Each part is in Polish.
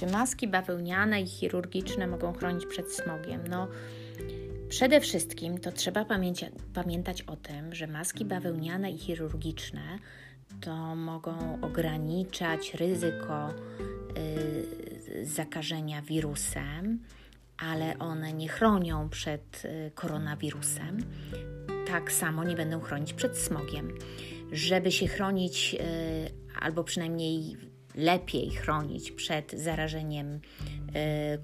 Czy maski bawełniane i chirurgiczne mogą chronić przed smogiem? No, przede wszystkim to trzeba pamięcia, pamiętać o tym, że maski bawełniane i chirurgiczne to mogą ograniczać ryzyko y, zakażenia wirusem, ale one nie chronią przed y, koronawirusem. Tak samo nie będą chronić przed smogiem. Żeby się chronić, y, albo przynajmniej lepiej chronić przed zarażeniem y,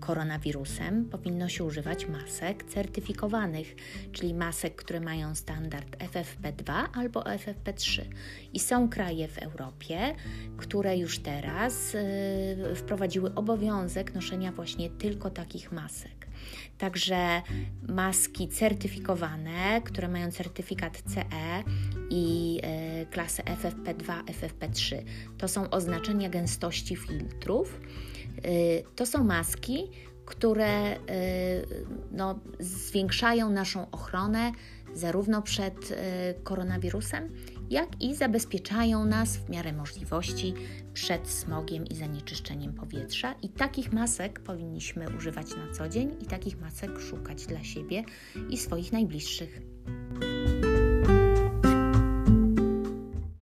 koronawirusem, powinno się używać masek certyfikowanych, czyli masek, które mają standard FFP2 albo FFP3. I są kraje w Europie, które już teraz y, wprowadziły obowiązek noszenia właśnie tylko takich masek. Także maski certyfikowane, które mają certyfikat CE i y, klasę FFP2, FFP3. To są oznaczenia gęstości filtrów. Y, to są maski, które y, no, zwiększają naszą ochronę zarówno przed koronawirusem, jak i zabezpieczają nas w miarę możliwości przed smogiem i zanieczyszczeniem powietrza. I takich masek powinniśmy używać na co dzień i takich masek szukać dla siebie i swoich najbliższych.